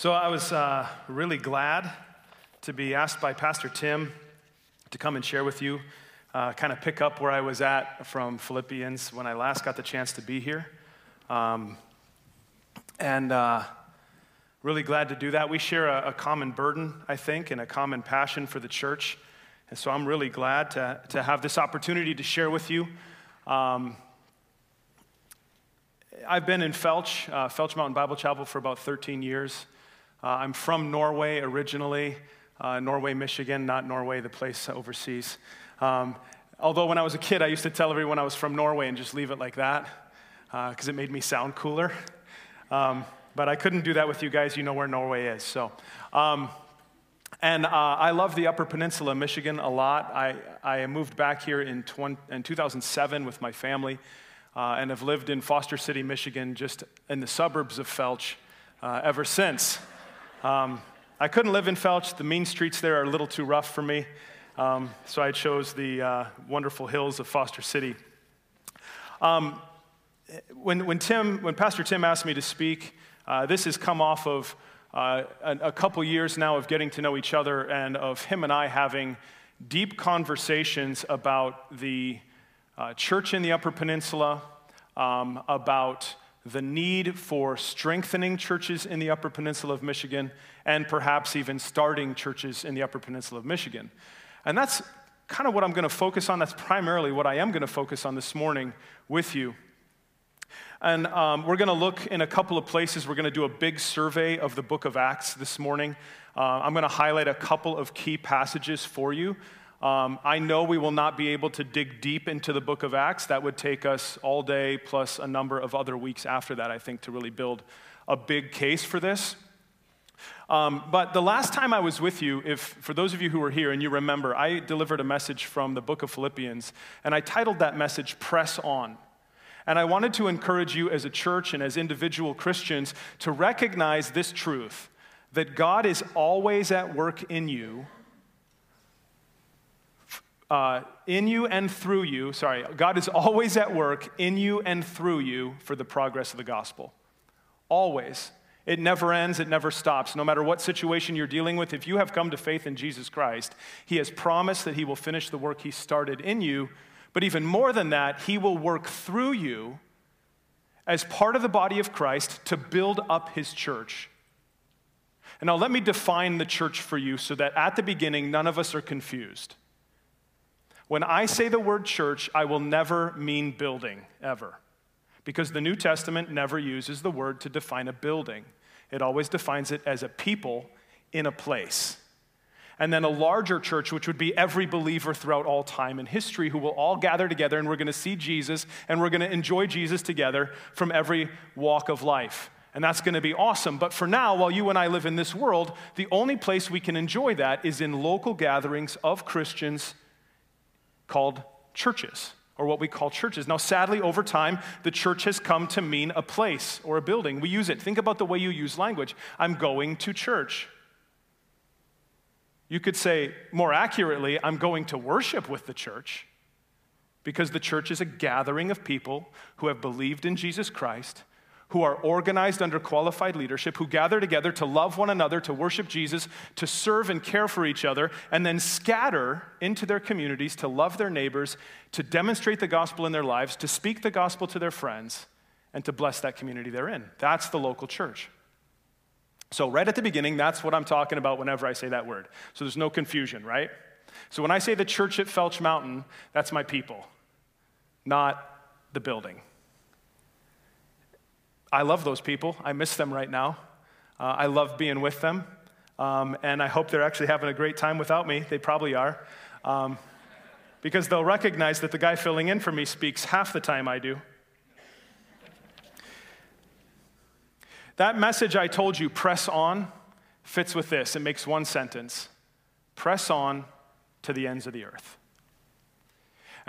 So I was uh, really glad to be asked by Pastor Tim to come and share with you, uh, kind of pick up where I was at from Philippians when I last got the chance to be here. Um, and uh, really glad to do that. We share a, a, common burden, I think, and a common passion for the church. And so I'm really glad to, to have this opportunity to share with you. Um, I've been in Felch, uh, Felch Mountain Bible Chapel, for about 13 years. Uh, I'm from Norway originally, uh, Norway, Michigan, not Norway, the place overseas. Um, although when I was a kid, I used to tell everyone I was from Norway and just leave it like that because uh, it made me sound cooler. Um, but I couldn't do that with you guys. You know where Norway is. So, um, and uh, I love the Upper Peninsula, Michigan, a lot. I, I moved back here in, 20, in 2007 with my family uh, and have lived in Foster City, Michigan, just in the suburbs of Felch uh, ever since. Um, I couldn't live in Felch. The mean streets there are a little too rough for me. Um, so I chose the uh, wonderful hills of Foster City. Um, when, when, Tim, when Pastor Tim asked me to speak, uh, this has come off of uh, a, a, couple years now of getting to know each other and of him and I having deep conversations about the uh, church in the Upper Peninsula, um, about the need for strengthening churches in the Upper Peninsula of Michigan, and perhaps even starting churches in the Upper Peninsula of Michigan. And that's kind of what I'm going to focus on. That's primarily what I am going to focus on this morning with you. And um, we're going to look in a couple of places. We're going to do a big survey of the book of Acts this morning. Uh, I'm going to highlight a couple of key passages for you um, I know we will not be able to dig deep into the book of Acts. That would take us all day plus a number of other weeks after that, I think, to really build a big case for this. Um, but the last time I was with you, if for those of you who were here and you remember, I delivered a message from the book of Philippians, and I titled that message Press On. And I wanted to encourage you as a church and as individual Christians to recognize this truth that God is always at work in you uh, in you and through you, sorry, God is always at work in you and through you for the progress of the gospel. Always. It never ends, it never stops. No matter what situation you're dealing with, if you have come to faith in Jesus Christ, He has promised that He will finish the work He started in you. But even more than that, He will work through you as part of the body of Christ to build up His church. And now let me define the church for you so that at the beginning, none of us are confused. When I say the word church, I will never mean building, ever. Because the New Testament never uses the word to define a building, it always defines it as a people in a place. And then a larger church, which would be every believer throughout all time and history, who will all gather together and we're going to see Jesus and we're going to enjoy Jesus together from every walk of life. And that's going to be awesome. But for now, while you and I live in this world, the only place we can enjoy that is in local gatherings of Christians called churches, or what we call churches. Now, sadly, over time, the church has come to mean a place or a building. We use it. Think about the way you use language. I'm going to church. You could say more accurately, I'm going to worship with the church because the church is a gathering of people who have believed in Jesus Christ who are organized under qualified leadership, who gather together to love one another, to worship Jesus, to serve and care for each other, and then scatter into their communities to love their neighbors, to demonstrate the gospel in their lives, to speak the gospel to their friends, and to bless that community they're in. That's the local church. So, right at the beginning, that's what I'm talking about whenever I say that word. So, there's no confusion, right? So, when I say the church at Felch Mountain, that's my people, not the building. I love those people. I miss them right now. Uh, I love being with them. Um, and I hope they're actually having a great time without me. They probably are. Um, because they'll recognize that the guy filling in for me speaks half the time I do. That message I told you, press on, fits with this. It makes one sentence press on to the ends of the earth.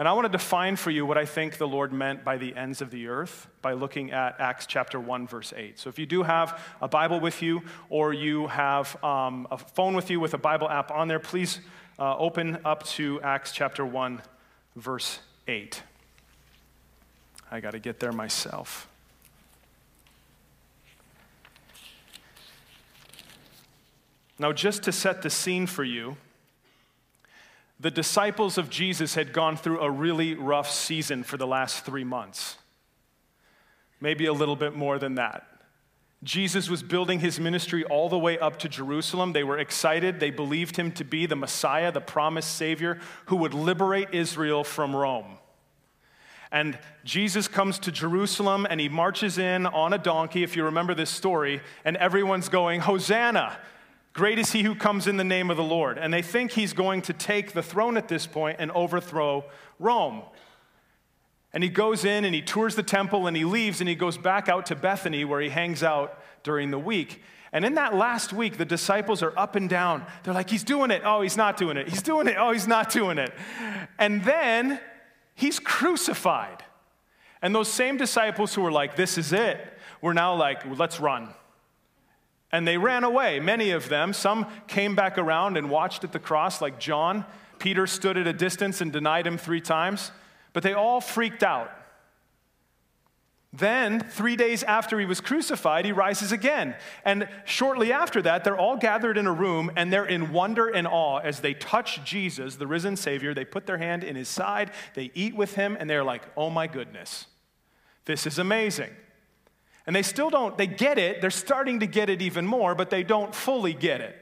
And I want to define for you what I think the Lord meant by the ends of the earth by looking at Acts chapter 1, verse 8. So if you do have a Bible with you or you have um, a phone with you with a Bible app on there, please uh, open up to Acts chapter 1, verse 8. I got to get there myself. Now, just to set the scene for you, the disciples of Jesus had gone through a really rough season for the last three months, maybe a little bit more than that. Jesus was building his ministry all the way up to Jerusalem. They were excited. They believed him to be the Messiah, the promised Savior who would liberate Israel from Rome. And Jesus comes to Jerusalem and he marches in on a donkey, if you remember this story, and everyone's going, Hosanna! Great is he who comes in the name of the Lord. And they think he's going to take the throne at this point and overthrow Rome. And he goes in and he tours the temple and he leaves and he goes back out to Bethany where he hangs out during the week. And in that last week, the disciples are up and down. They're like, he's doing it. Oh, he's not doing it. He's doing it. Oh, he's not doing it. And then he's crucified. And those same disciples who were like, this is it, were now like, let's run. And they ran away, many of them. Some came back around and watched at the cross, like John. Peter stood at a distance and denied him three times. But they all freaked out. Then, three days after he was crucified, he rises again. And shortly after that, they're all gathered in a room and they're in wonder and awe as they touch Jesus, the risen Savior. They put their hand in his side, they eat with him, and they're like, oh my goodness, this is amazing. And they still don't, they get it, they're starting to get it even more, but they don't fully get it.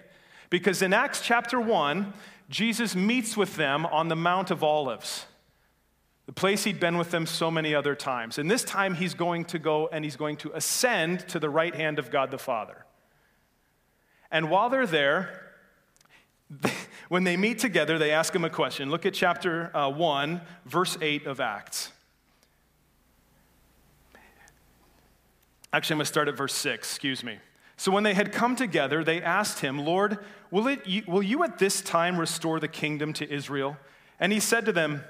Because in Acts chapter 1, Jesus meets with them on the Mount of Olives the place he'd been with them so many other times. And this time he's going to go and he's going to ascend to the right hand of God the Father. And while they're there, when they meet together, they ask him a question. Look at chapter uh, 1, verse 8 of Acts. Actually, I'm going to start at verse 6, excuse me. So when they had come together, they asked him, Lord, will, it, will you at this time restore the kingdom to Israel? And he said to them,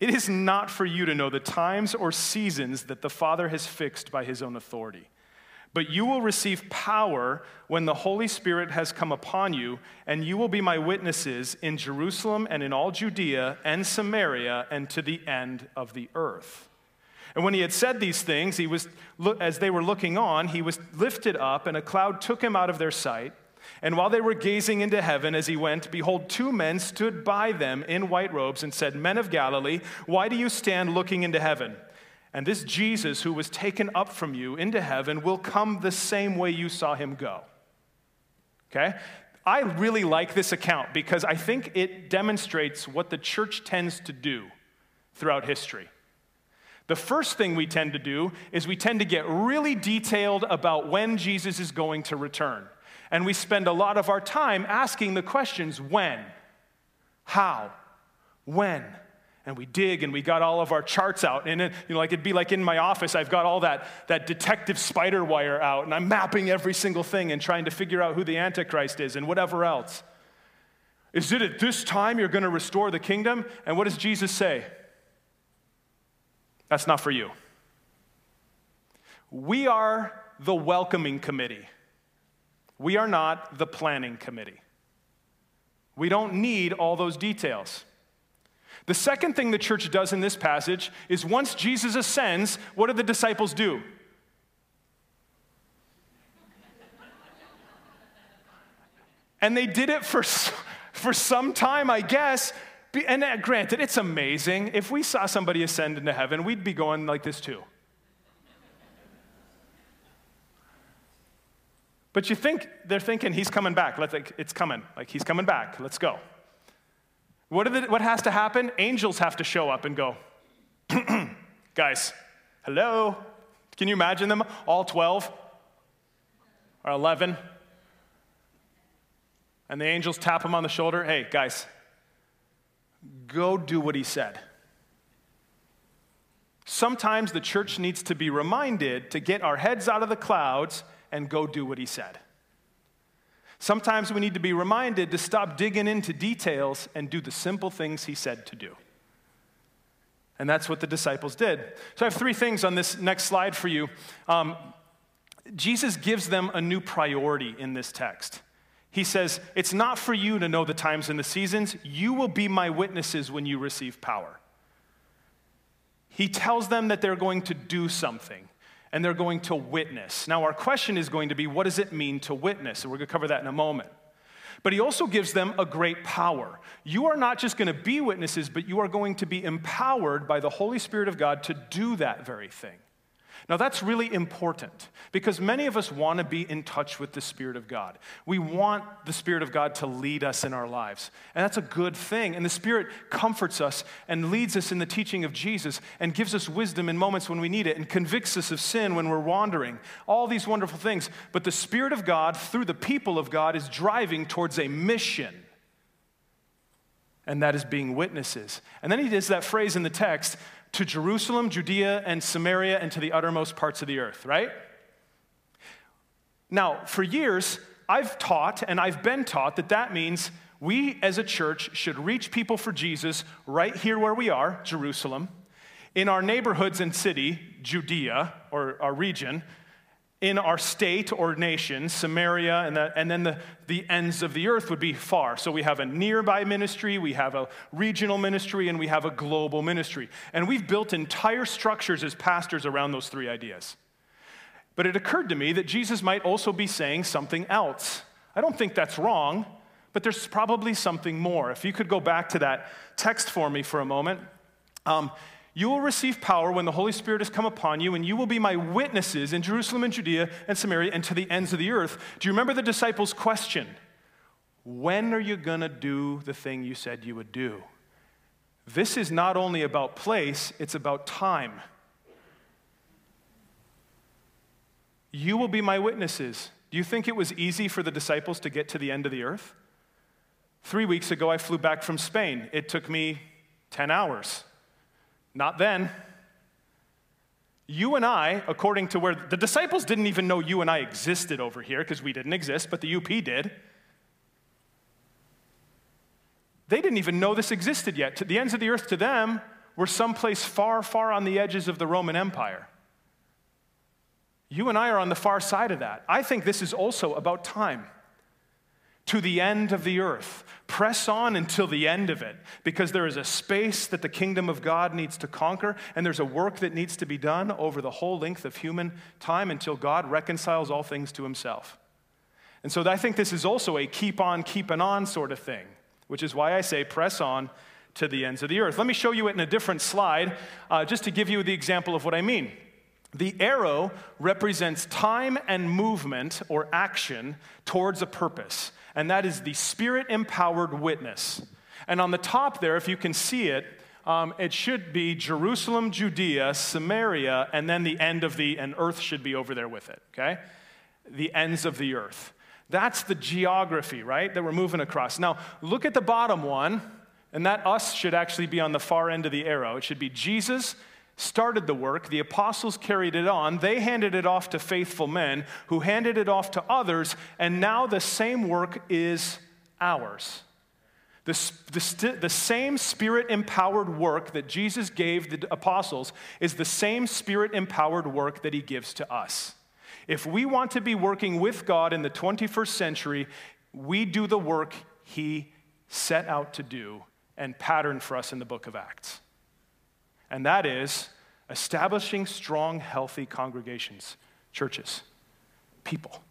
it is not for you to know the times or seasons that the Father has fixed by his own authority. But you will receive power when the Holy Spirit has come upon you, and you will be my witnesses in Jerusalem and in all Judea and Samaria and to the end of the earth. And when he had said these things, he was, as they were looking on, he was lifted up, and a cloud took him out of their sight. And while they were gazing into heaven as he went, behold, two men stood by them in white robes and said, Men of Galilee, why do you stand looking into heaven? And this Jesus who was taken up from you into heaven will come the same way you saw him go. Okay? I really like this account because I think it demonstrates what the church tends to do throughout history. The first thing we tend to do is we tend to get really detailed about when Jesus is going to return. And we spend a lot of our time asking the questions when, how, when. And we dig and we got all of our charts out. And, it, you know, like it'd be like in my office, I've got all that, that detective spider wire out, and I'm mapping every single thing and trying to figure out who the Antichrist is and whatever else. Is it at this time you're going to restore the kingdom? And what does Jesus say? That's not for you. We are the welcoming committee. We are not the planning committee. We don't need all those details. The second thing the church does in this passage is once Jesus ascends, what do the disciples do? And they did it for, for some time, I guess. And uh, granted, it's amazing. If we saw somebody ascend into heaven, we'd be going like this too. But you think they're thinking he's coming back. Let's, like, it's coming. Like he's coming back. Let's go. What, the, what has to happen? Angels have to show up and go, guys, hello? Can you imagine them? All 12 or 11? And the angels tap him on the shoulder. Hey, guys, go do what he said. Sometimes the church needs to be reminded to get our heads out of the clouds and go do what he said. Sometimes we need to be reminded to stop digging into details and do the simple things he said to do. And that's what the disciples did. So I have three things on this next slide for you. Um, Jesus gives them a new priority in this text. He says, It's not for you to know the times and the seasons. You will be my witnesses when you receive power. He tells them that they're going to do something and they're going to witness. Now, our question is going to be what does it mean to witness? And we're going to cover that in a moment. But he also gives them a great power. You are not just going to be witnesses, but you are going to be empowered by the Holy Spirit of God to do that very thing. Now, that's really important because many of us want to be in touch with the Spirit of God. We want the Spirit of God to lead us in our lives. And that's a good thing. And the Spirit comforts us and leads us in the teaching of Jesus and gives us wisdom in moments when we need it and convicts us of sin when we're wandering. All these wonderful things. But the Spirit of God, through the people of God, is driving towards a mission and that is being witnesses. And then he does that phrase in the text to Jerusalem, Judea, and Samaria, and to the uttermost parts of the earth, right? Now, for years, I've taught and I've been taught that that means we as a church should reach people for Jesus right here where we are, Jerusalem, in our neighborhoods and city, Judea, or our region, in our state or nation, Samaria, and, the, and then the, the ends of the earth would be far. So we have a nearby ministry, we have a regional ministry, and we have a global ministry. And we've built entire structures as pastors around those three ideas. But it occurred to me that Jesus might also be saying something else. I don't think that's wrong, but there's probably something more. If you could go back to that text for me for a moment. Um, you will receive power when the Holy Spirit has come upon you, and you will be my witnesses in Jerusalem and Judea and Samaria and to the ends of the earth. Do you remember the disciples' question? When are you going to do the thing you said you would do? This is not only about place, it's about time. You will be my witnesses. Do you think it was easy for the disciples to get to the end of the earth? Three weeks ago, I flew back from Spain. It took me 10 hours. Not then. You and I, according to where the disciples didn't even know you and I existed over here because we didn't exist, but the UP did. They didn't even know this existed yet. To the ends of the earth to them were someplace far, far on the edges of the Roman Empire. You and I are on the far side of that. I think this is also about time to the end of the earth. Press on until the end of it because there is a space that the kingdom of God needs to conquer, and there's a work that needs to be done over the whole length of human time until God reconciles all things to himself. And so I think this is also a keep on, keeping on sort of thing, which is why I say press on to the ends of the earth. Let me show you it in a different slide uh, just to give you the example of what I mean. The arrow represents time and movement or action towards a purpose and that is the spirit empowered witness. And on the top there, if you can see it, um, it should be Jerusalem, Judea, Samaria, and then the end of the, and earth should be over there with it, okay? The ends of the earth. That's the geography, right, that we're moving across. Now, look at the bottom one, and that us should actually be on the far end of the arrow. It should be Jesus started the work, the apostles carried it on, they handed it off to faithful men who handed it off to others, and now the same work is ours. The, the, the same spirit empowered work that Jesus gave the apostles is the same spirit empowered work that he gives to us. If we want to be working with God in the 21st century, we do the work he set out to do and patterned for us in the book of Acts and that is establishing strong, healthy congregations, churches, people,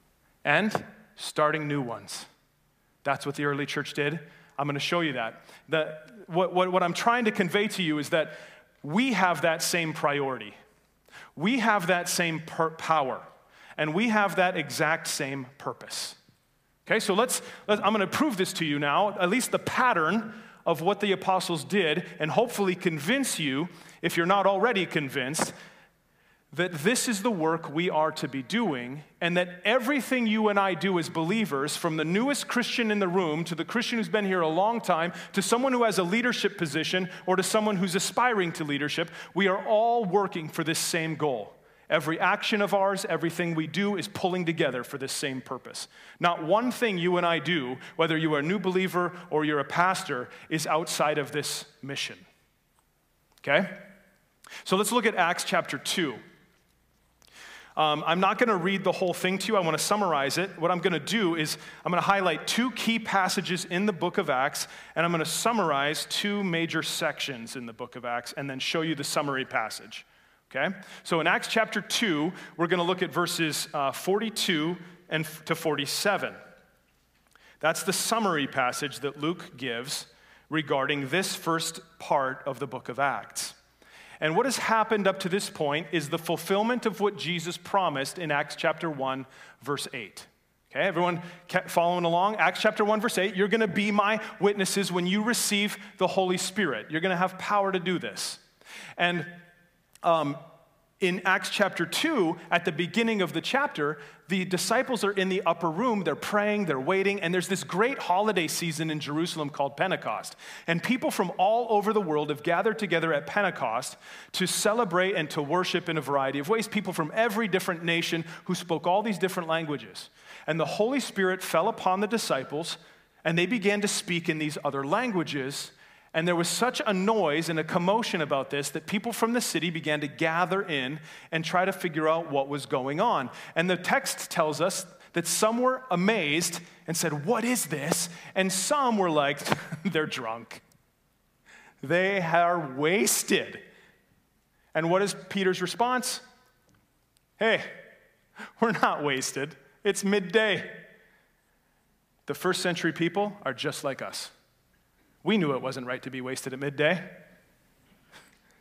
and starting new ones. That's what the early church did. I'm going to show you that. The, what, what, what I'm trying to convey to you is that we have that same priority, we have that same per- power, and we have that exact same purpose. Okay, so let's, let's I'm going to prove this to you now, at least the pattern of what the apostles did, and hopefully convince you if you're not already convinced, that this is the work we are to be doing, and that everything you and I do as believers, from the newest Christian in the room to the Christian who's been here a long time, to someone who has a leadership position, or to someone who's aspiring to leadership, we are all working for this same goal. Every action of ours, everything we do is pulling together for this same purpose. Not one thing you and I do, whether you are a new believer or you're a pastor, is outside of this mission. Okay? So let's look at Acts chapter 2. Um, I'm not going to read the whole thing to you. I want to summarize it. What I'm going to do is I'm going to highlight two key passages in the book of Acts, and I'm going to summarize two major sections in the book of Acts, and then show you the summary passage. Okay? So in Acts chapter 2, we're going to look at verses uh, 42 and to 47. That's the summary passage that Luke gives regarding this first part of the book of Acts. And what has happened up to this point is the fulfillment of what Jesus promised in Acts chapter 1, verse 8. Okay, everyone following along? Acts chapter 1, verse 8. You're going to be my witnesses when you receive the Holy Spirit. You're going to have power to do this. And um, in Acts chapter 2, at the beginning of the chapter, the disciples are in the upper room. They're praying, they're waiting, and there's this great holiday season in Jerusalem called Pentecost. And people from all over the world have gathered together at Pentecost to celebrate and to worship in a variety of ways. People from every different nation who spoke all these different languages. And the Holy Spirit fell upon the disciples, and they began to speak in these other languages and there was such a noise and a commotion about this that people from the city began to gather in and try to figure out what was going on. And the text tells us that some were amazed and said, What is this? And some were like, They're drunk. They are wasted. And what is Peter's response? Hey, we're not wasted. It's midday. The first century people are just like us. We knew it wasn't right to be wasted at midday.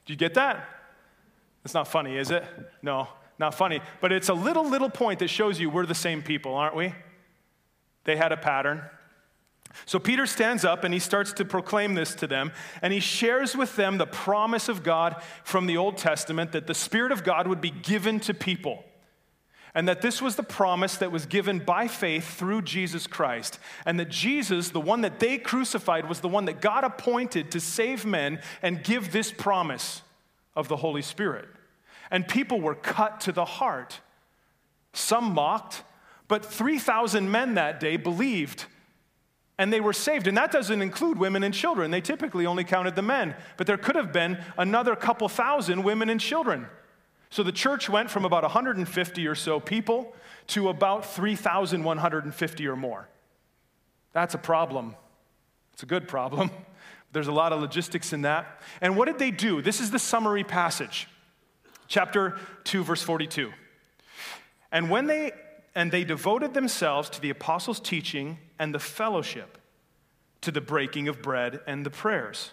Do you get that? It's not funny, is it? No, not funny. But it's a little, little point that shows you we're the same people, aren't we? They had a pattern. So Peter stands up and he starts to proclaim this to them, and he shares with them the promise of God from the Old Testament that the Spirit of God would be given to people and that this was the promise that was given by faith through Jesus Christ, and that Jesus, the one that they crucified, was the one that God appointed to save men and give this promise of the Holy Spirit. And people were cut to the heart. Some mocked, but 3,000 men that day believed and they were saved. And that doesn't include women and children. They typically only counted the men, but there could have been another couple thousand women and children. So the church went from about 150 or so people to about 3,150 or more. That's a problem. It's a good problem. There's a lot of logistics in that. And what did they do? This is the summary passage. Chapter 2 verse 42. And when they and they devoted themselves to the apostles' teaching and the fellowship, to the breaking of bread and the prayers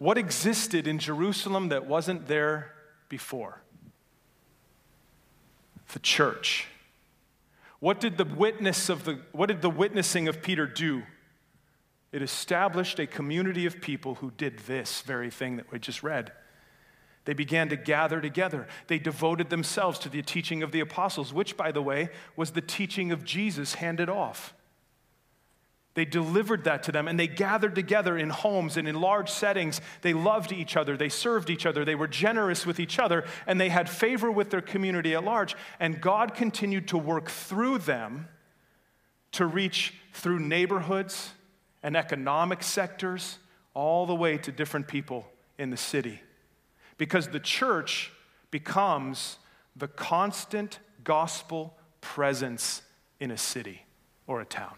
What existed in Jerusalem that wasn't there before? The church. What did the witness of the what did the witnessing of Peter do? It established a community of people who did this very thing that we just read. They began to gather together. They devoted themselves to the teaching of the apostles, which, by the way, was the teaching of Jesus handed off. They delivered that to them and they gathered together in homes and in large settings. They loved each other, they served each other, they were generous with each other, and they had favor with their community at large. And God continued to work through them to reach through neighborhoods and economic sectors all the way to different people in the city. Because the church becomes the constant gospel presence in a city or a town.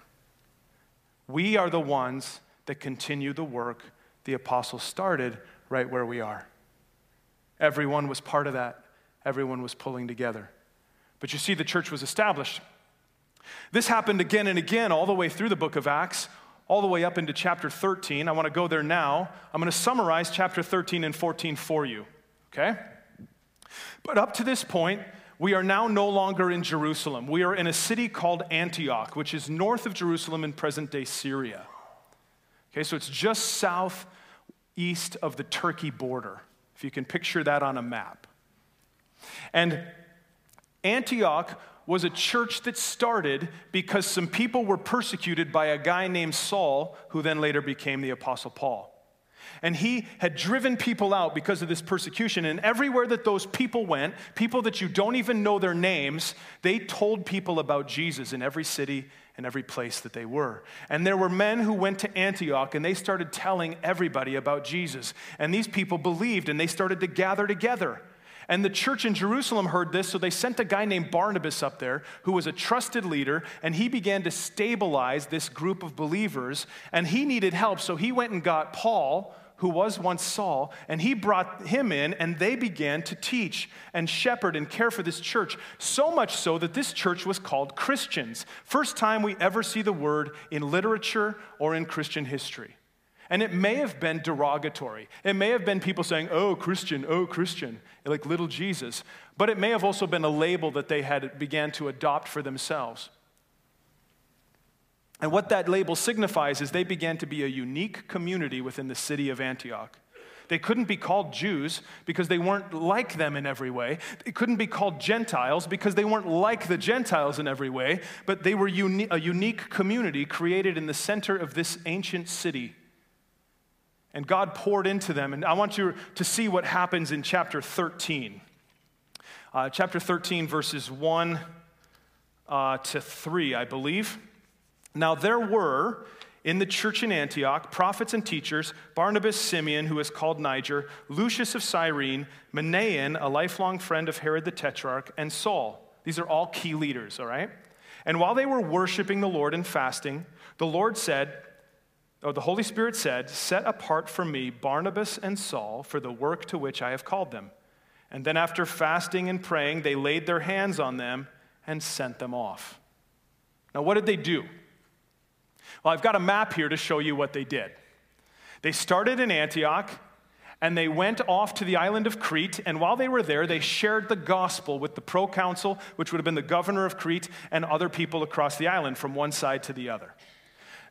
We are the ones that continue the work the apostles started right where we are. Everyone was part of that, everyone was pulling together. But you see, the church was established. This happened again and again all the way through the book of Acts, all the way up into chapter 13. I want to go there now. I'm going to summarize chapter 13 and 14 for you, okay? But up to this point, we are now no longer in Jerusalem. We are in a city called Antioch, which is north of Jerusalem in present day Syria. Okay, so it's just southeast of the Turkey border, if you can picture that on a map. And Antioch was a church that started because some people were persecuted by a guy named Saul, who then later became the Apostle Paul. And he had driven people out because of this persecution. And everywhere that those people went, people that you don't even know their names, they told people about Jesus in every city and every place that they were. And there were men who went to Antioch and they started telling everybody about Jesus. And these people believed and they started to gather together. And the church in Jerusalem heard this, so they sent a guy named Barnabas up there who was a trusted leader, and he began to stabilize this group of believers. And he needed help, so he went and got Paul, who was once Saul, and he brought him in, and they began to teach and shepherd and care for this church. So much so that this church was called Christians. First time we ever see the word in literature or in Christian history. And it may have been derogatory. It may have been people saying, oh, Christian, oh, Christian, like little Jesus. But it may have also been a label that they had began to adopt for themselves. And what that label signifies is they began to be a unique community within the city of Antioch. They couldn't be called Jews because they weren't like them in every way. They couldn't be called Gentiles because they weren't like the Gentiles in every way, but they were uni- a unique community created in the center of this ancient city and God poured into them. And I want you to see what happens in chapter 13. Uh, chapter 13, verses 1 uh, to 3, I believe. Now, there were in the church in Antioch prophets and teachers Barnabas, Simeon, who is called Niger, Lucius of Cyrene, Manaen, a lifelong friend of Herod the Tetrarch, and Saul. These are all key leaders, all right? And while they were worshiping the Lord and fasting, the Lord said, or the Holy Spirit said, Set apart for me Barnabas and Saul for the work to which I have called them. And then, after fasting and praying, they laid their hands on them and sent them off. Now, what did they do? Well, I've got a map here to show you what they did. They started in Antioch and they went off to the island of Crete. And while they were there, they shared the gospel with the proconsul, which would have been the governor of Crete, and other people across the island from one side to the other.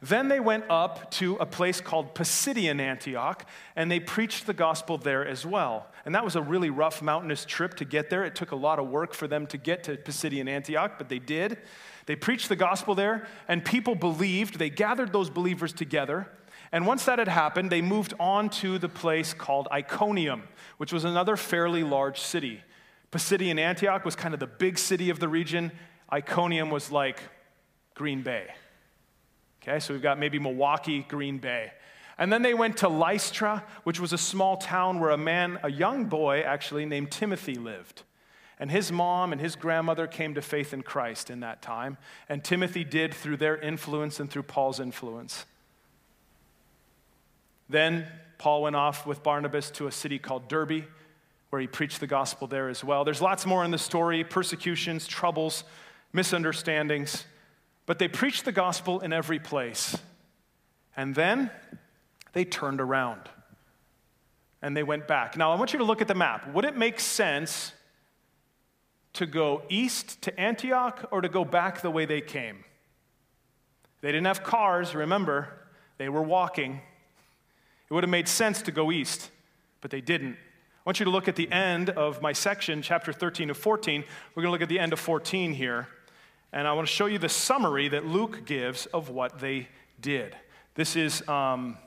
Then they went up to a place called Pisidian Antioch, and they preached the gospel there as well. And that was a really rough mountainous trip to get there. It took a lot of work for them to get to Pisidian Antioch, but they did. They preached the gospel there, and people believed. They gathered those believers together. And once that had happened, they moved on to the place called Iconium, which was another fairly large city. Pisidian Antioch was kind of the big city of the region, Iconium was like Green Bay. Okay, so we've got maybe Milwaukee, Green Bay. And then they went to Lystra, which was a small town where a man, a young boy actually named Timothy lived. And his mom and his grandmother came to faith in Christ in that time. And Timothy did through their influence and through Paul's influence. Then Paul went off with Barnabas to a city called Derbe, where he preached the gospel there as well. There's lots more in the story persecutions, troubles, misunderstandings. But they preached the gospel in every place. And then they turned around and they went back. Now, I want you to look at the map. Would it make sense to go east to Antioch or to go back the way they came? They didn't have cars, remember, they were walking. It would have made sense to go east, but they didn't. I want you to look at the end of my section, chapter 13 to 14. We're going to look at the end of 14 here. And I want to show you the summary that Luke gives of what they did. This is um,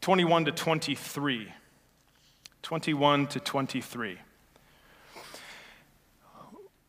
21 to 23. 21 to 23.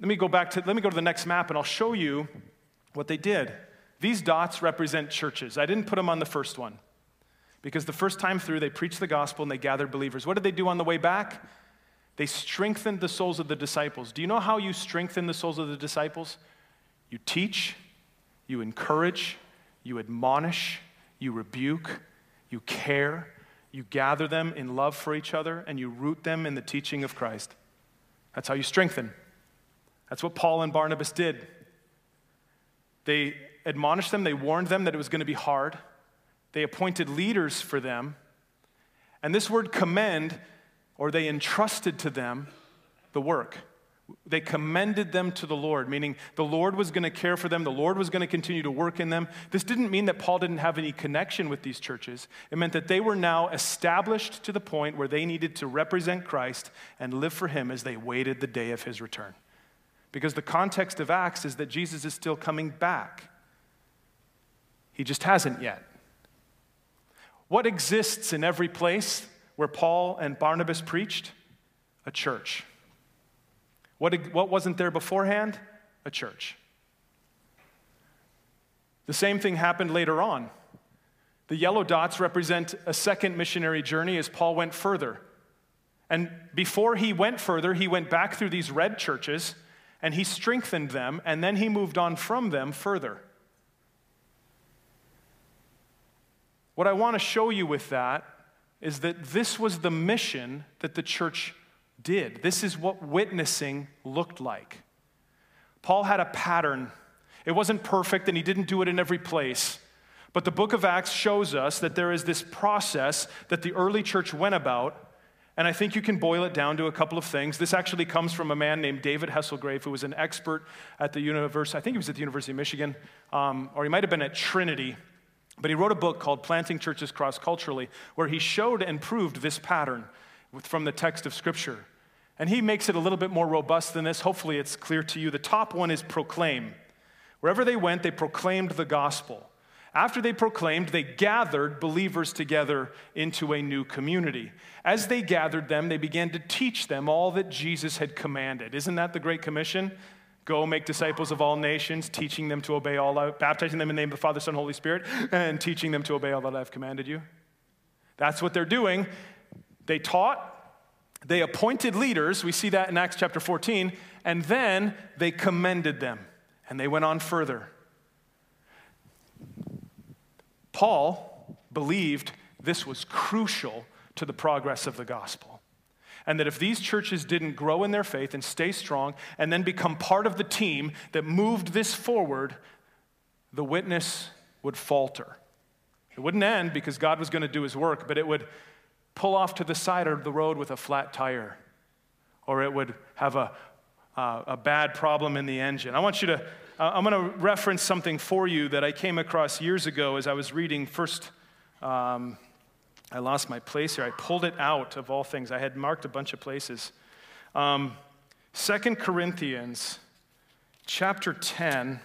Let me go back to, let me go to the next map and I'll show you what they did. These dots represent churches. I didn't put them on the first one because the first time through they preached the gospel and they gathered believers. What did they do on the way back? They strengthened the souls of the disciples. Do you know how you strengthen the souls of the disciples? You teach, you encourage, you admonish, you rebuke, you care, you gather them in love for each other, and you root them in the teaching of Christ. That's how you strengthen. That's what Paul and Barnabas did. They admonished them, they warned them that it was going to be hard, they appointed leaders for them. And this word commend or they entrusted to them the work. they commended them to the Lord, meaning the Lord was going to care for them, the Lord was going to continue to work in them. This didn't mean that Paul didn't have any connection with these churches. It meant that they were now established to the point where they needed to represent Christ and live for him as they waited the day of his return. Because the context of Acts is that Jesus is still coming back, he just hasn't yet. What exists in every place where Paul and Barnabas preached? A church. What, what wasn't there beforehand? A church. The same thing happened later on. The yellow dots represent a second missionary journey as Paul went further. And before he went further, he went back through these red churches and he strengthened them, and then he moved on from them further. What I want to show you with that is that this was the mission that the church did. This is what witnessing looked like. Paul had a pattern. It wasn't perfect and he didn't do it in every place. But the book of Acts shows us that there is this process that the early church went about. And I think you can boil it down to a couple of things. This actually comes from a man named David Hesselgrave, who was an expert at the university, I think he was at the University of Michigan, um, or he might have been at Trinity. But he wrote a book called Planting Churches Cross Culturally, where he showed and proved this pattern from the text of Scripture. And he makes it a little bit more robust than this. Hopefully, it's clear to you. The top one is proclaim. Wherever they went, they proclaimed the gospel. After they proclaimed, they gathered believers together into a new community. As they gathered them, they began to teach them all that Jesus had commanded. Isn't that the Great Commission? Go make disciples of all nations, teaching them to obey all, baptizing them in the name of the Father, Son, Holy Spirit, and teaching them to obey all that I've commanded you. That's what they're doing. They taught, they appointed leaders, we see that in Acts chapter 14, and then they commended them, and they went on further. Paul believed this was crucial to the progress of the gospel. And that if these churches didn't grow in their faith and stay strong and then become part of the team that moved this forward, the witness would falter. It wouldn't end because God was going to do his work, but it would pull off to the side of the road with a flat tire, or it would have a, uh, a bad problem in the engine. I want you to, uh, I'm going to reference something for you that I came across years ago as I was reading first. Um, I lost my place here. I pulled it out of all things. I had marked a bunch of places. Um, 2 Corinthians chapter 10.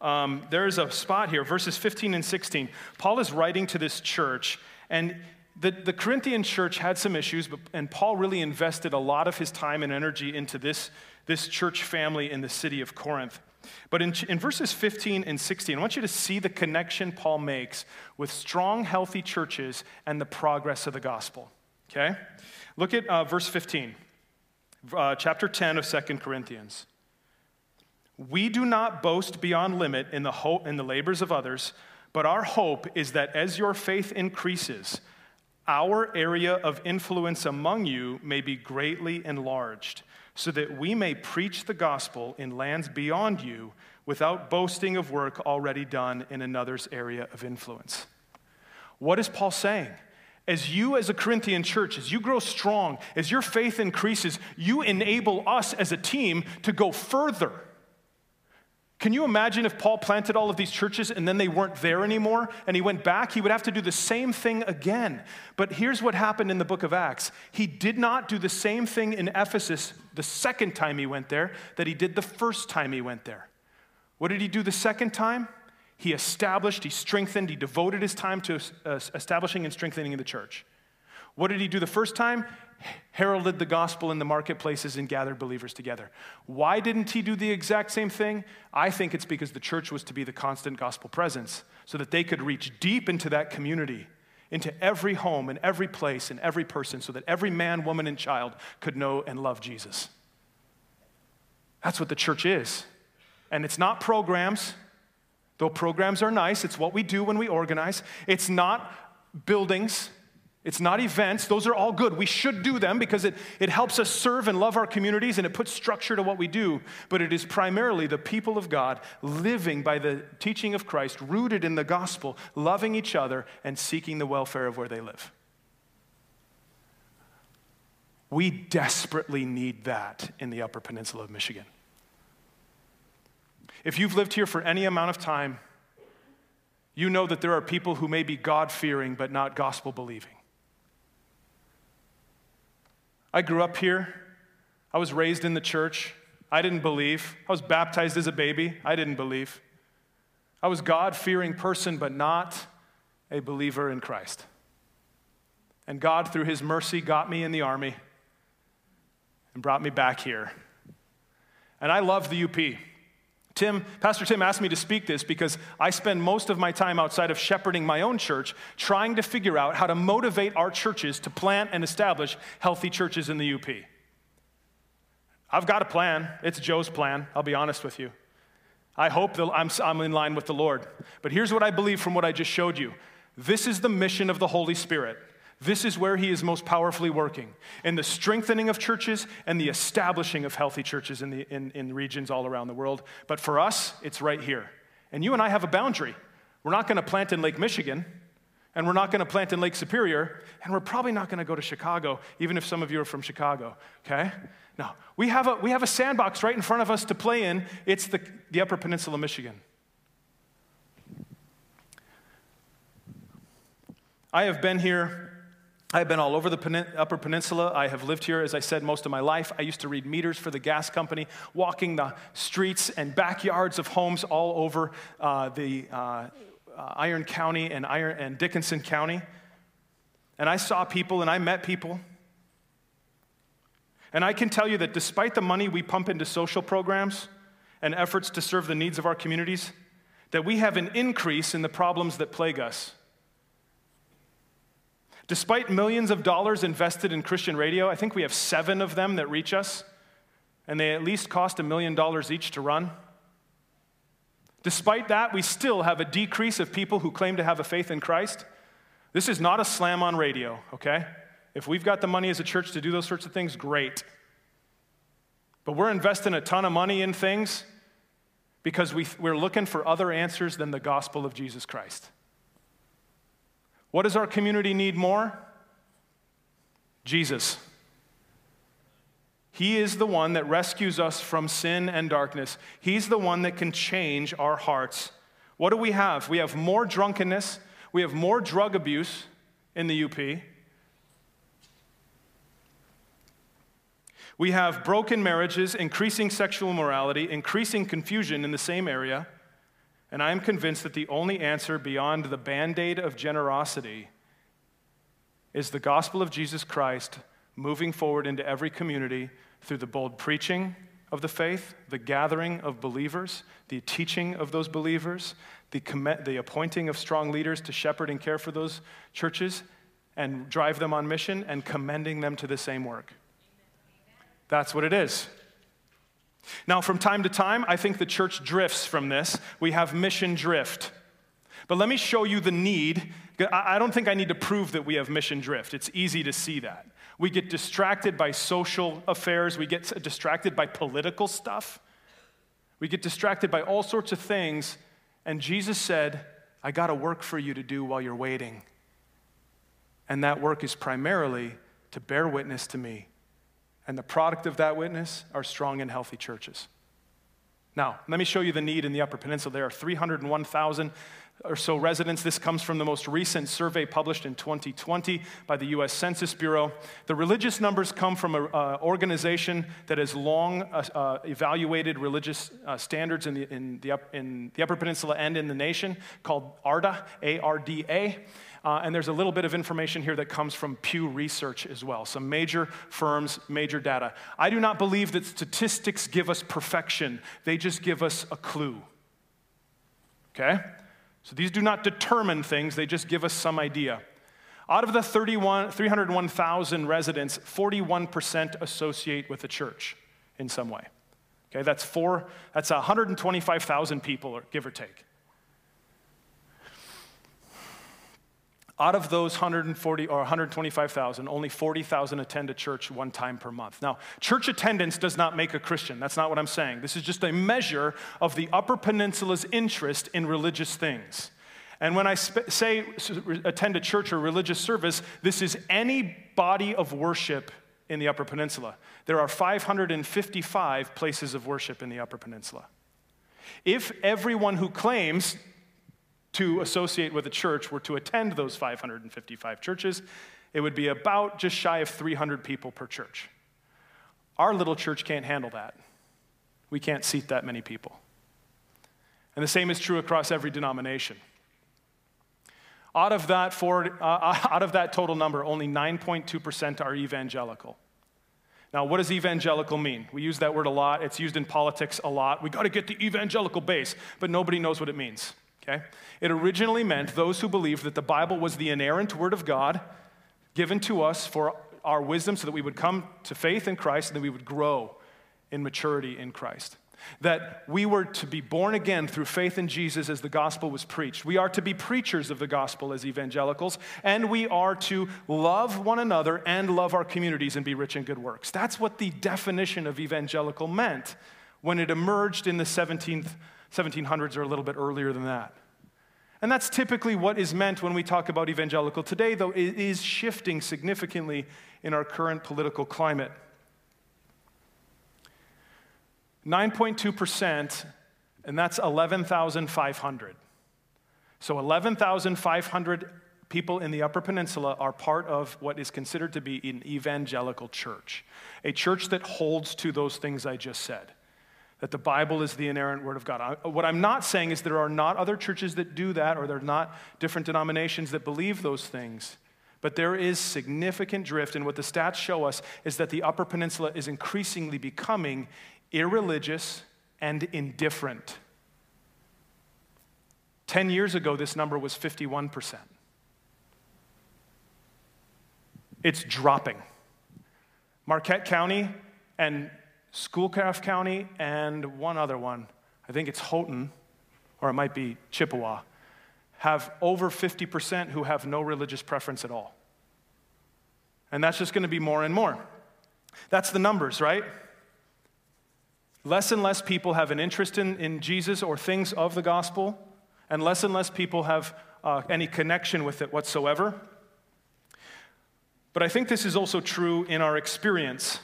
Um, there's a spot here, verses 15 and 16. Paul is writing to this church, and the, the Corinthian church had some issues, but, and Paul really invested a lot of his time and energy into this, this church family in the city of Corinth. But in, in verses 15 and 16, I want you to see the connection Paul makes with strong, healthy churches and the progress of the gospel. Okay? Look at uh, verse 15, uh, chapter 10 of Second Corinthians. We do not boast beyond limit in the, hope, in the labors of others, but our hope is that as your faith increases, our area of influence among you may be greatly enlarged, so that we may preach the gospel in lands beyond you without boasting of work already done in another's area of influence. What is Paul saying? As you, as a Corinthian church, as you grow strong, as your faith increases, you enable us as a team to go further can you imagine if Paul planted all of these churches and then they weren't there anymore and he went back? He would have to do the same thing again. But here's what happened in the book of Acts he did not do the same thing in Ephesus the second time he went there that he did the first time he went there. What did he do the second time? He established, he strengthened, he devoted his time to establishing and strengthening the church. What did he do the first time? Heralded the gospel in the marketplaces and gathered believers together. Why didn't he do the exact same thing? I think it's because the church was to be the constant gospel presence so that they could reach deep into that community, into every home and every place and every person, so that every man, woman, and child could know and love Jesus. That's what the church is. And it's not programs, though programs are nice, it's what we do when we organize. It's not buildings. It's not events. Those are all good. We should do them because it, it helps us serve and love our communities and it puts structure to what we do. But it is primarily the people of God living by the teaching of Christ, rooted in the gospel, loving each other, and seeking the welfare of where they live. We desperately need that in the Upper Peninsula of Michigan. If you've lived here for any amount of time, you know that there are people who may be God fearing but not gospel believing. I grew up here. I was raised in the church. I didn't believe. I was baptized as a baby. I didn't believe. I was God fearing person, but not a believer in Christ. And God, through His mercy, got me in the army and brought me back here. And I love the UP. Tim, Pastor Tim asked me to speak this because I spend most of my time outside of shepherding my own church trying to figure out how to motivate our churches to plant and establish healthy churches in the UP. I've got a plan. It's Joe's plan, I'll be honest with you. I hope that I'm, I'm in line with the Lord. But here's what I believe from what I just showed you this is the mission of the Holy Spirit. This is where he is most powerfully working in the strengthening of churches and the establishing of healthy churches in, the, in, in regions all around the world. But for us, it's right here. And you and I have a boundary. We're not going to plant in Lake Michigan, and we're not going to plant in Lake Superior, and we're probably not going to go to Chicago, even if some of you are from Chicago, okay? No, we have a, we have a sandbox right in front of us to play in. It's the, the Upper Peninsula, of Michigan. I have been here I have been all over the Upper Peninsula. I have lived here, as I said, most of my life. I used to read meters for the gas company, walking the streets and backyards of homes all over uh, the uh, uh, Iron County and, Iron, and Dickinson County. And I saw people and I met people. And I can tell you that despite the money we pump into social programs and efforts to serve the needs of our communities, that we have an increase in the problems that plague us. Despite millions of dollars invested in Christian radio, I think we have seven of them that reach us, and they at least cost a million dollars each to run. Despite that, we still have a decrease of people who claim to have a faith in Christ. This is not a slam on radio, okay? If we've got the money as a church to do those sorts of things, great. But we're investing a ton of money in things because we, we're looking for other answers than the gospel of Jesus Christ. What does our community need more? Jesus. He is the one that rescues us from sin and darkness. He's the one that can change our hearts. What do we have? We have more drunkenness, we have more drug abuse in the UP. We have broken marriages, increasing sexual morality, increasing confusion in the same area. And I am convinced that the only answer beyond the band aid of generosity is the gospel of Jesus Christ moving forward into every community through the bold preaching of the faith, the gathering of believers, the teaching of those believers, the, comm- the appointing of strong leaders to shepherd and care for those churches and drive them on mission, and commending them to the same work. That's what it is. Now, from time to time, I think the church drifts from this. We have mission drift. But let me show you the need. I don't think I need to prove that we have mission drift. It's easy to see that. We get distracted by social affairs, we get distracted by political stuff, we get distracted by all sorts of things. And Jesus said, I got a work for you to do while you're waiting. And that work is primarily to bear witness to me and the product of that witness are strong and healthy churches. Now, let me show you the need in the Upper Peninsula. There are 301,000 or so residents. This comes from the most recent survey published in 2020 by the US Census Bureau. The religious numbers come from an uh, organization that has long uh, uh, evaluated religious uh, standards in the, in, the in the Upper Peninsula and in the nation called ARDA, A R D A. Uh, and there's a little bit of information here that comes from Pew Research as well. Some major firms, major data. I do not believe that statistics give us perfection, they just give us a clue. Okay? So these do not determine things, they just give us some idea. Out of the 301,000 residents, 41% associate with the church in some way. Okay, that's four, that's 125,000 people, give or take. Out of those 140 or 125,000, only 40,000 attend a church one time per month. Now, church attendance does not make a Christian. That's not what I'm saying. This is just a measure of the Upper Peninsula's interest in religious things. And when I sp- say attend a church or religious service, this is any body of worship in the Upper Peninsula. There are 555 places of worship in the Upper Peninsula. If everyone who claims to associate with a church were to attend those 555 churches, it would be about just shy of 300 people per church. Our little church can't handle that. We can't seat that many people. And the same is true across every denomination. Out of that, for, uh, out of that total number, only 9.2% are evangelical. Now, what does evangelical mean? We use that word a lot. It's used in politics a lot. We got to get the evangelical base, but nobody knows what it means. Okay? It originally meant those who believed that the Bible was the inerrant word of God given to us for our wisdom so that we would come to faith in Christ and that we would grow in maturity in Christ that we were to be born again through faith in Jesus as the gospel was preached. We are to be preachers of the gospel as evangelicals, and we are to love one another and love our communities and be rich in good works. That's what the definition of evangelical meant when it emerged in the 17th, 1700s or a little bit earlier than that. And that's typically what is meant when we talk about evangelical today, though it is shifting significantly in our current political climate. 9.2%, and that's 11,500. So 11,500 people in the Upper Peninsula are part of what is considered to be an evangelical church, a church that holds to those things I just said. That the Bible is the inerrant Word of God. What I'm not saying is there are not other churches that do that, or there are not different denominations that believe those things. But there is significant drift, and what the stats show us is that the Upper Peninsula is increasingly becoming irreligious, and indifferent. 10 years ago, this number was 51%. It's dropping. Marquette County and Schoolcraft County and one other one, I think it's Houghton, or it might be Chippewa, have over 50% who have no religious preference at all. And that's just going to be more and more. That's the numbers, right? Less and less people have an interest in, in Jesus or things of the gospel, and less and less people have uh, any connection with it whatsoever. But I think this is also true in our experience.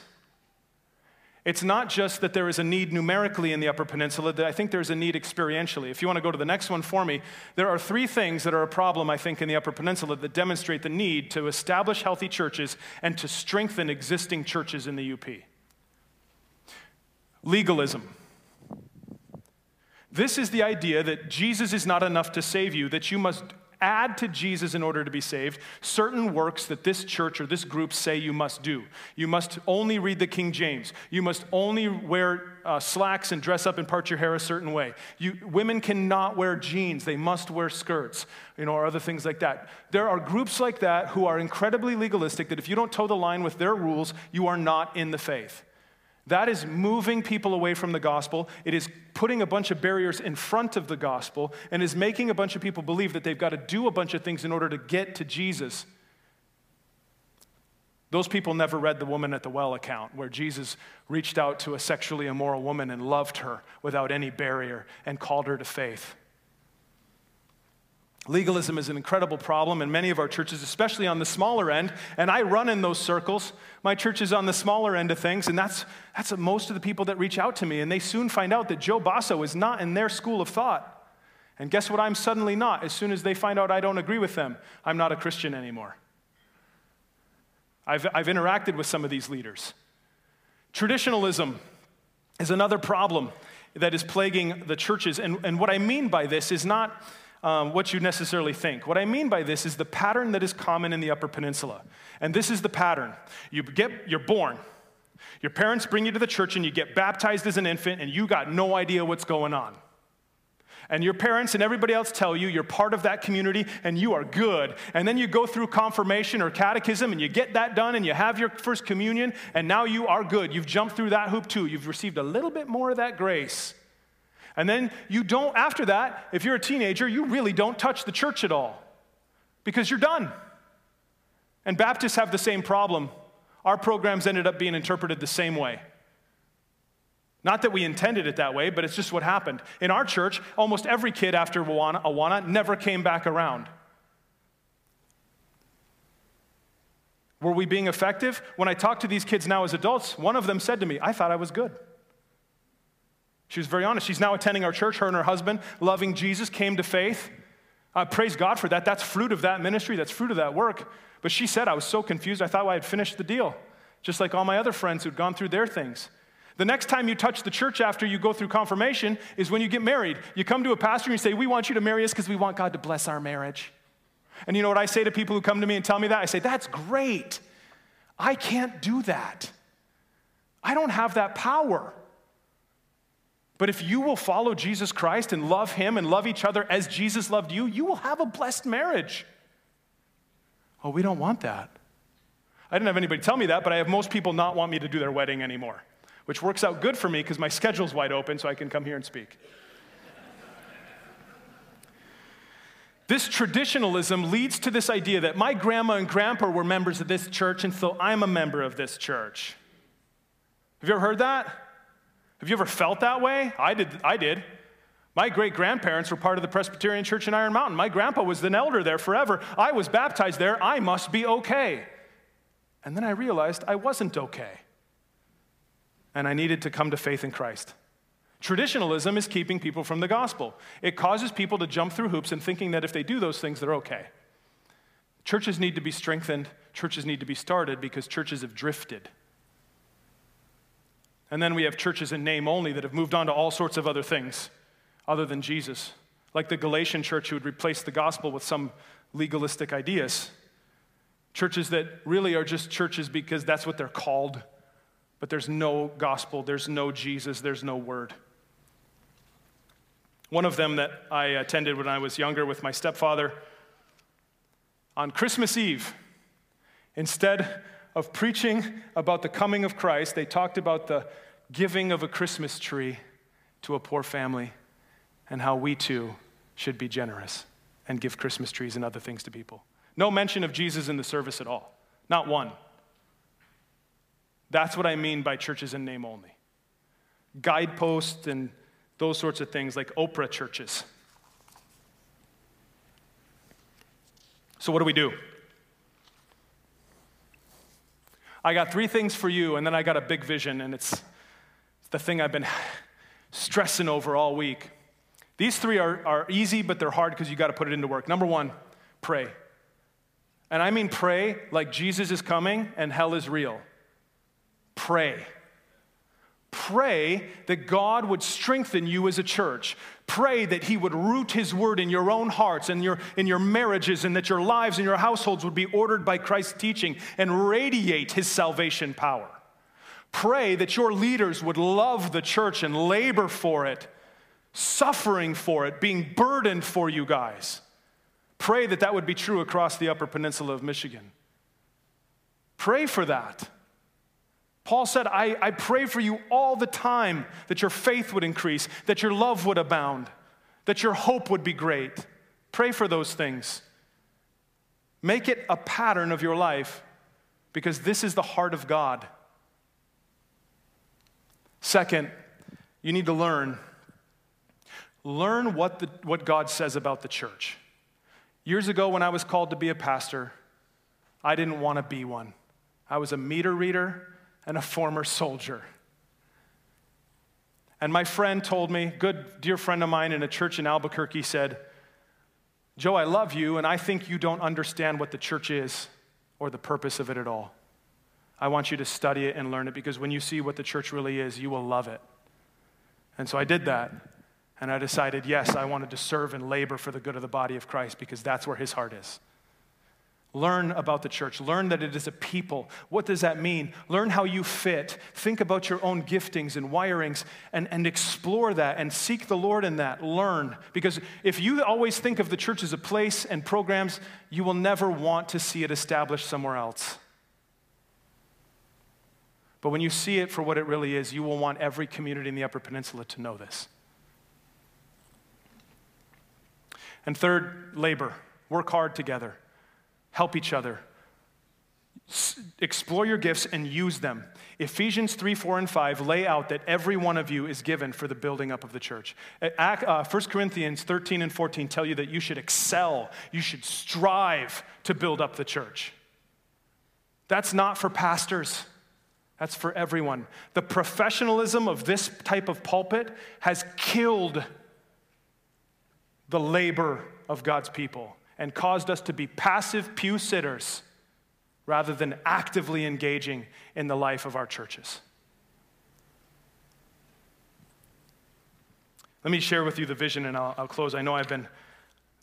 It's not just that there is a need numerically in the Upper Peninsula, that I think there's a need experientially. If you want to go to the next one for me, there are three things that are a problem, I think, in the Upper Peninsula that demonstrate the need to establish healthy churches and to strengthen existing churches in the UP. Legalism. This is the idea that Jesus is not enough to save you, that you must add to Jesus in order to be saved certain works that this church or this group say you must do. You must only read the King James. You must only wear uh, slacks and dress up and part your hair a certain way. You, women cannot wear jeans, they must wear skirts, you know, or other things like that. There are groups like that who are incredibly legalistic that if you don't toe the line with their rules, you are not in the faith. That is moving people away from the gospel. It is putting a bunch of barriers in front of the gospel and is making a bunch of people believe that they've got to do a bunch of things in order to get to Jesus. Those people never read the woman at the well account where Jesus reached out to a sexually immoral woman and loved her without any barrier and called her to faith. Legalism is an incredible problem in many of our churches, especially on the smaller end. And I run in those circles. My church is on the smaller end of things, and that's, that's most of the people that reach out to me. And they soon find out that Joe Basso is not in their school of thought. And guess what? I'm suddenly not. As soon as they find out I don't agree with them, I'm not a Christian anymore. I've, I've interacted with some of these leaders. Traditionalism is another problem that is plaguing the churches. And, and what I mean by this is not um, what you necessarily think. What I mean by this is the pattern that is common in the Upper Peninsula. And this is the pattern you get, you're born. Your parents bring you to the church and you get baptized as an infant and you got no idea what's going on. And your parents and everybody else tell you you're part of that community and you are good. And then you go through confirmation or catechism and you get that done and you have your first communion and now you are good. You've jumped through that hoop too. You've received a little bit more of that grace. And then you don't, after that, if you're a teenager, you really don't touch the church at all because you're done. And Baptists have the same problem. Our programs ended up being interpreted the same way. Not that we intended it that way, but it's just what happened. In our church, almost every kid after Awana, Awana never came back around. Were we being effective? When I talk to these kids now as adults, one of them said to me, I thought I was good. She was very honest. She's now attending our church. Her and her husband, loving Jesus, came to faith. Uh, praise God for that. That's fruit of that ministry, that's fruit of that work. But she said, I was so confused, I thought I had finished the deal, just like all my other friends who'd gone through their things. The next time you touch the church after you go through confirmation is when you get married. You come to a pastor and you say, We want you to marry us because we want God to bless our marriage. And you know what I say to people who come to me and tell me that? I say, That's great. I can't do that. I don't have that power. But if you will follow Jesus Christ and love Him and love each other as Jesus loved you, you will have a blessed marriage. Oh, we don't want that. I didn't have anybody tell me that, but I have most people not want me to do their wedding anymore, which works out good for me because my schedule's wide open so I can come here and speak. This traditionalism leads to this idea that my grandma and grandpa were members of this church, and so I'm a member of this church. Have you ever heard that? Have you ever felt that way? I did. I did. My great grandparents were part of the Presbyterian Church in Iron Mountain. My grandpa was an elder there forever. I was baptized there. I must be okay. And then I realized I wasn't okay. And I needed to come to faith in Christ. Traditionalism is keeping people from the gospel. It causes people to jump through hoops and thinking that if they do those things, they're okay. Churches need to be strengthened, churches need to be started because churches have drifted. And then we have churches in name only that have moved on to all sorts of other things other than Jesus, like the Galatian church who would replace the gospel with some legalistic ideas. Churches that really are just churches because that's what they're called, but there's no gospel, there's no Jesus, there's no word. One of them that I attended when I was younger with my stepfather, on Christmas Eve, instead of preaching about the coming of Christ, they talked about the giving of a Christmas tree to a poor family and how we too should be generous and give Christmas trees and other things to people. No mention of Jesus in the service at all, not one. That's what I mean by churches in name only. Guideposts and those sorts of things, like Oprah churches. So, what do we do? I got three things for you, and then I got a big vision, and it's the thing I've been stressing over all week. These three are, are easy, but they're hard because you got to put it into work. Number one, pray. And I mean pray like Jesus is coming and hell is real. Pray. Pray that God would strengthen you as a church. Pray that He would root His word in your own hearts and your, in your marriages, and that your lives and your households would be ordered by Christ's teaching and radiate His salvation power. Pray that your leaders would love the church and labor for it suffering for it, being burdened for you guys. Pray that that would be true across the Upper Peninsula of Michigan. Pray for that. Paul said, I, I pray for you all the time that your faith would increase, that your love would abound, that your hope would be great. Pray for those things. Make it a pattern of your life because this is the heart of God. Second, you need to learn learn what, the, what God says about the church. Years ago, when I was called to be a pastor, I didn't want to be one. I was a meter reader and a former soldier. And my friend told me, good dear friend of mine in a church in Albuquerque said, Joe, I love you, and I think you don't understand what the church is or the purpose of it at all. I want you to study it and learn it because when you see what the church really is, you will love it. And so I did that. And I decided, yes, I wanted to serve and labor for the good of the body of Christ because that's where his heart is. Learn about the church. Learn that it is a people. What does that mean? Learn how you fit. Think about your own giftings and wirings and, and explore that and seek the Lord in that. Learn. Because if you always think of the church as a place and programs, you will never want to see it established somewhere else. But when you see it for what it really is, you will want every community in the Upper Peninsula to know this. And third, labor. Work hard together. Help each other. S- explore your gifts and use them. Ephesians 3, 4, and 5 lay out that every one of you is given for the building up of the church. Uh, 1 Corinthians 13 and 14 tell you that you should excel, you should strive to build up the church. That's not for pastors. That's for everyone. The professionalism of this type of pulpit has killed the labor of God's people and caused us to be passive pew sitters rather than actively engaging in the life of our churches. Let me share with you the vision and I'll, I'll close. I know I've been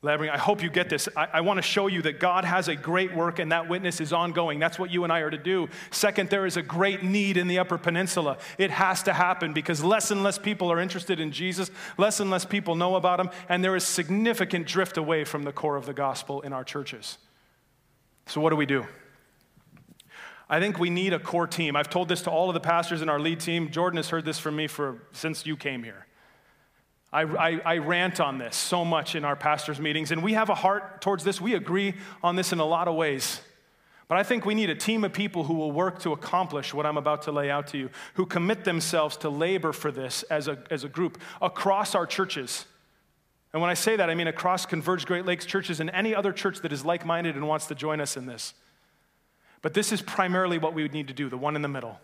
I hope you get this. I, I want to show you that God has a great work and that witness is ongoing. That's what you and I are to do. Second, there is a great need in the Upper Peninsula. It has to happen because less and less people are interested in Jesus, less and less people know about him, and there is significant drift away from the core of the gospel in our churches. So, what do we do? I think we need a core team. I've told this to all of the pastors in our lead team. Jordan has heard this from me for, since you came here. I, I, I, rant on this so much in our pastors' meetings, and we have a heart towards this. We agree on this in a lot of ways. But I think we need a team of people who will work to accomplish what I'm about to lay out to you, who commit themselves to labor for this as a, as a group across our churches. And when I say that, I mean across Converge Great Lakes churches and any other church that is like minded and wants to join us in this. But this is primarily what we would need to do, the one in the middle.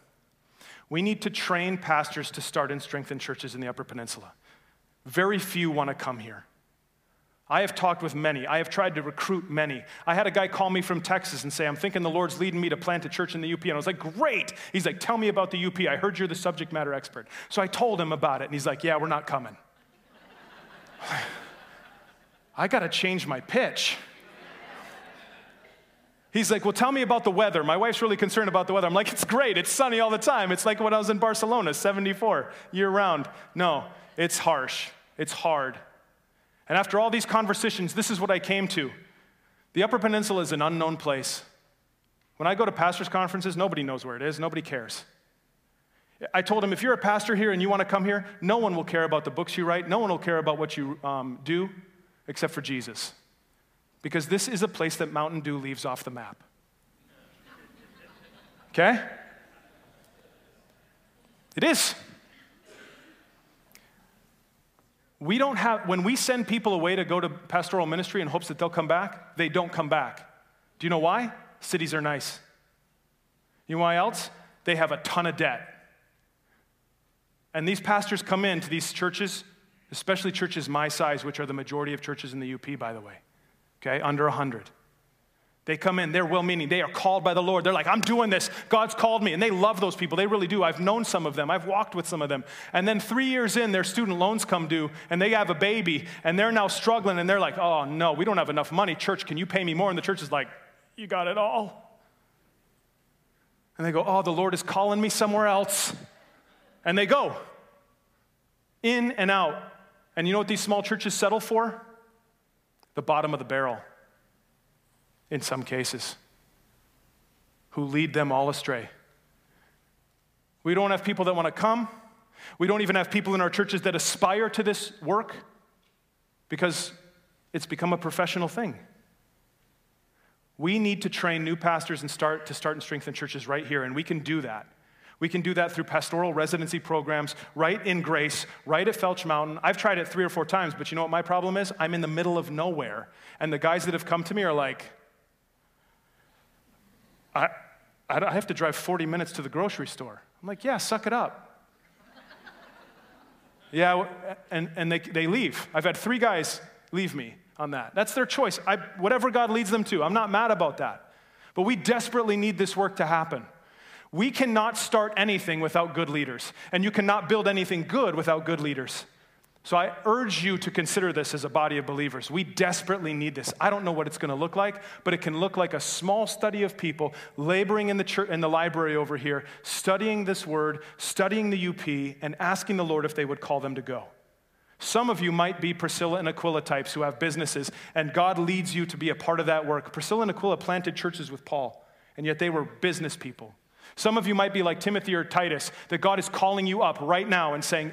We need to train pastors to start and strengthen churches in the Upper Peninsula. Very few want to come here. I have talked with many. I have tried to recruit many. I had a guy call me from Texas and say, I'm thinking the Lord's leading me to plant a church in the UP. And I was like, Great. He's like, Tell me about the UP. I heard you're the subject matter expert. So I told him about it, and he's like, Yeah, we're not coming. I got to change my pitch. He's like, Well, tell me about the weather. My wife's really concerned about the weather. I'm like, It's great. It's sunny all the time. It's like when I was in Barcelona, 74 year round. No, it's harsh. It's hard. And after all these conversations, this is what I came to. The Upper Peninsula is an unknown place. When I go to pastors' conferences, nobody knows where it is, nobody cares. I told him, if you're a pastor here and you want to come here, no one will care about the books you write, no one will care about what you um, do, except for Jesus. Because this is a place that Mountain Dew leaves off the map. Okay? It is. We don't have, when we send people away to go to pastoral ministry in hopes that they'll come back, they don't come back. Do you know why? Cities are nice. You know why else? They have a ton of debt. And these pastors come into these churches, especially churches my size, which are the majority of churches in the UP, by the way, okay, under 100. They come in, they're well meaning, they are called by the Lord. They're like, I'm doing this. God's called me. And they love those people. They really do. I've known some of them, I've walked with some of them. And then three years in, their student loans come due, and they have a baby, and they're now struggling, and they're like, oh no, we don't have enough money. Church, can you pay me more? And the church is like, you got it all. And they go, oh, the Lord is calling me somewhere else. And they go in and out. And you know what these small churches settle for? The bottom of the barrel in some cases, who lead them all astray. We don't have people that want to come. We don't even have people in our churches that aspire to this work because it's become a professional thing. We need to train new pastors and start to start and strengthen churches right here, and we can do that. We can do that through pastoral residency programs right in Grace, right at Felch Mountain. I've tried it three or four times, but you know what my problem is? I'm in the middle of nowhere. And the guys that have come to me are like, I, I have to drive 40 minutes to the grocery store. I'm like, yeah, suck it up. yeah, and, and they, they leave. I've had three guys leave me on that. That's their choice. I, whatever God leads them to, I'm not mad about that. But we desperately need this work to happen. We cannot start anything without good leaders, and you cannot build anything good without good leaders. So I urge you to consider this as a body of believers. We desperately need this. I don't know what it's going to look like, but it can look like a small study of people laboring in the church in the library over here, studying this word, studying the UP, and asking the Lord if they would call them to go. Some of you might be Priscilla and Aquila types who have businesses, and God leads you to be a part of that work. Priscilla and Aquila planted churches with Paul, and yet they were business people. Some of you might be like Timothy or Titus, that God is calling you up right now and saying,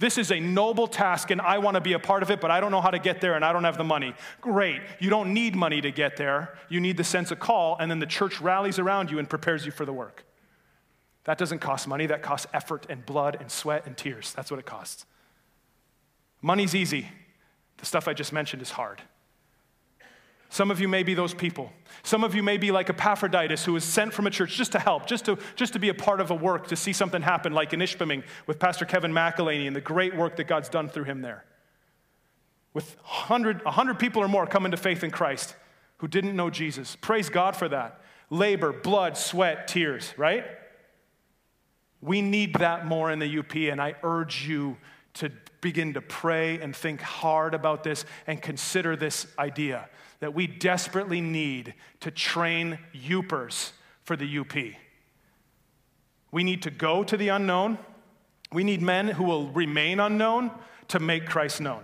This is a noble task and I want to be a part of it, but I don't know how to get there and I don't have the money. Great. You don't need money to get there. You need the sense of call, and then the church rallies around you and prepares you for the work. That doesn't cost money, that costs effort and blood and sweat and tears. That's what it costs. Money's easy, the stuff I just mentioned is hard. Some of you may be those people. Some of you may be like Epaphroditus, who was sent from a church just to help, just to, just to be a part of a work, to see something happen, like in Ishpeming with Pastor Kevin McElhaney and the great work that God's done through him there. With 100, 100 people or more coming to faith in Christ who didn't know Jesus. Praise God for that. Labor, blood, sweat, tears, right? We need that more in the UP, and I urge you to begin to pray and think hard about this and consider this idea that we desperately need to train Yoopers for the UP. We need to go to the unknown. We need men who will remain unknown to make Christ known.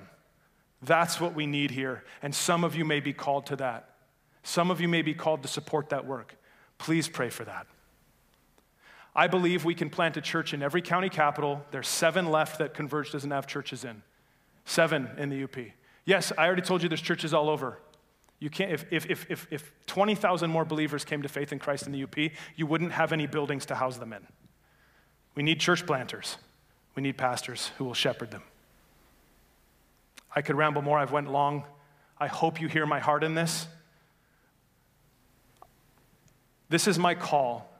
That's what we need here. And some of you may be called to that. Some of you may be called to support that work. Please pray for that. I believe we can plant a church in every county capital. There's seven left that Converge doesn't have churches in. Seven in the UP. Yes, I already told you there's churches all over. You can't, if, if, if, if, if 20,000 more believers came to faith in Christ in the UP, you wouldn't have any buildings to house them in. We need church planters. We need pastors who will shepherd them. I could ramble more. I've went long. I hope you hear my heart in this. This is my call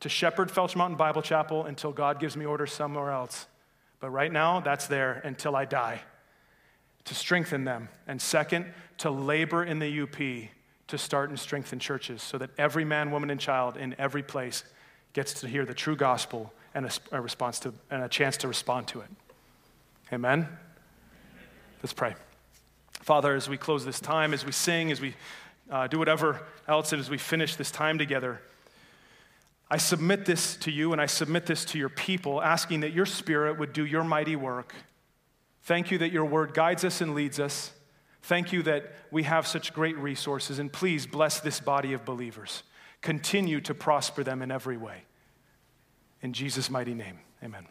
to shepherd Felch Mountain Bible Chapel until God gives me orders somewhere else. But right now, that's there until I die to strengthen them. And second, to labor in the UP to start and strengthen churches so that every man, woman, and child in every place gets to hear the true gospel and a, a response to, and a chance to respond to it. Amen? Let's pray. Father, as we close this time, as we sing, as we uh, do whatever else, and as we finish this time together, I submit this to you and I submit this to your people, asking that your spirit would do your mighty work Thank you that your word guides us and leads us. Thank you that we have such great resources, and please bless this body of believers. Continue to prosper them in every way. In Jesus' mighty name, amen.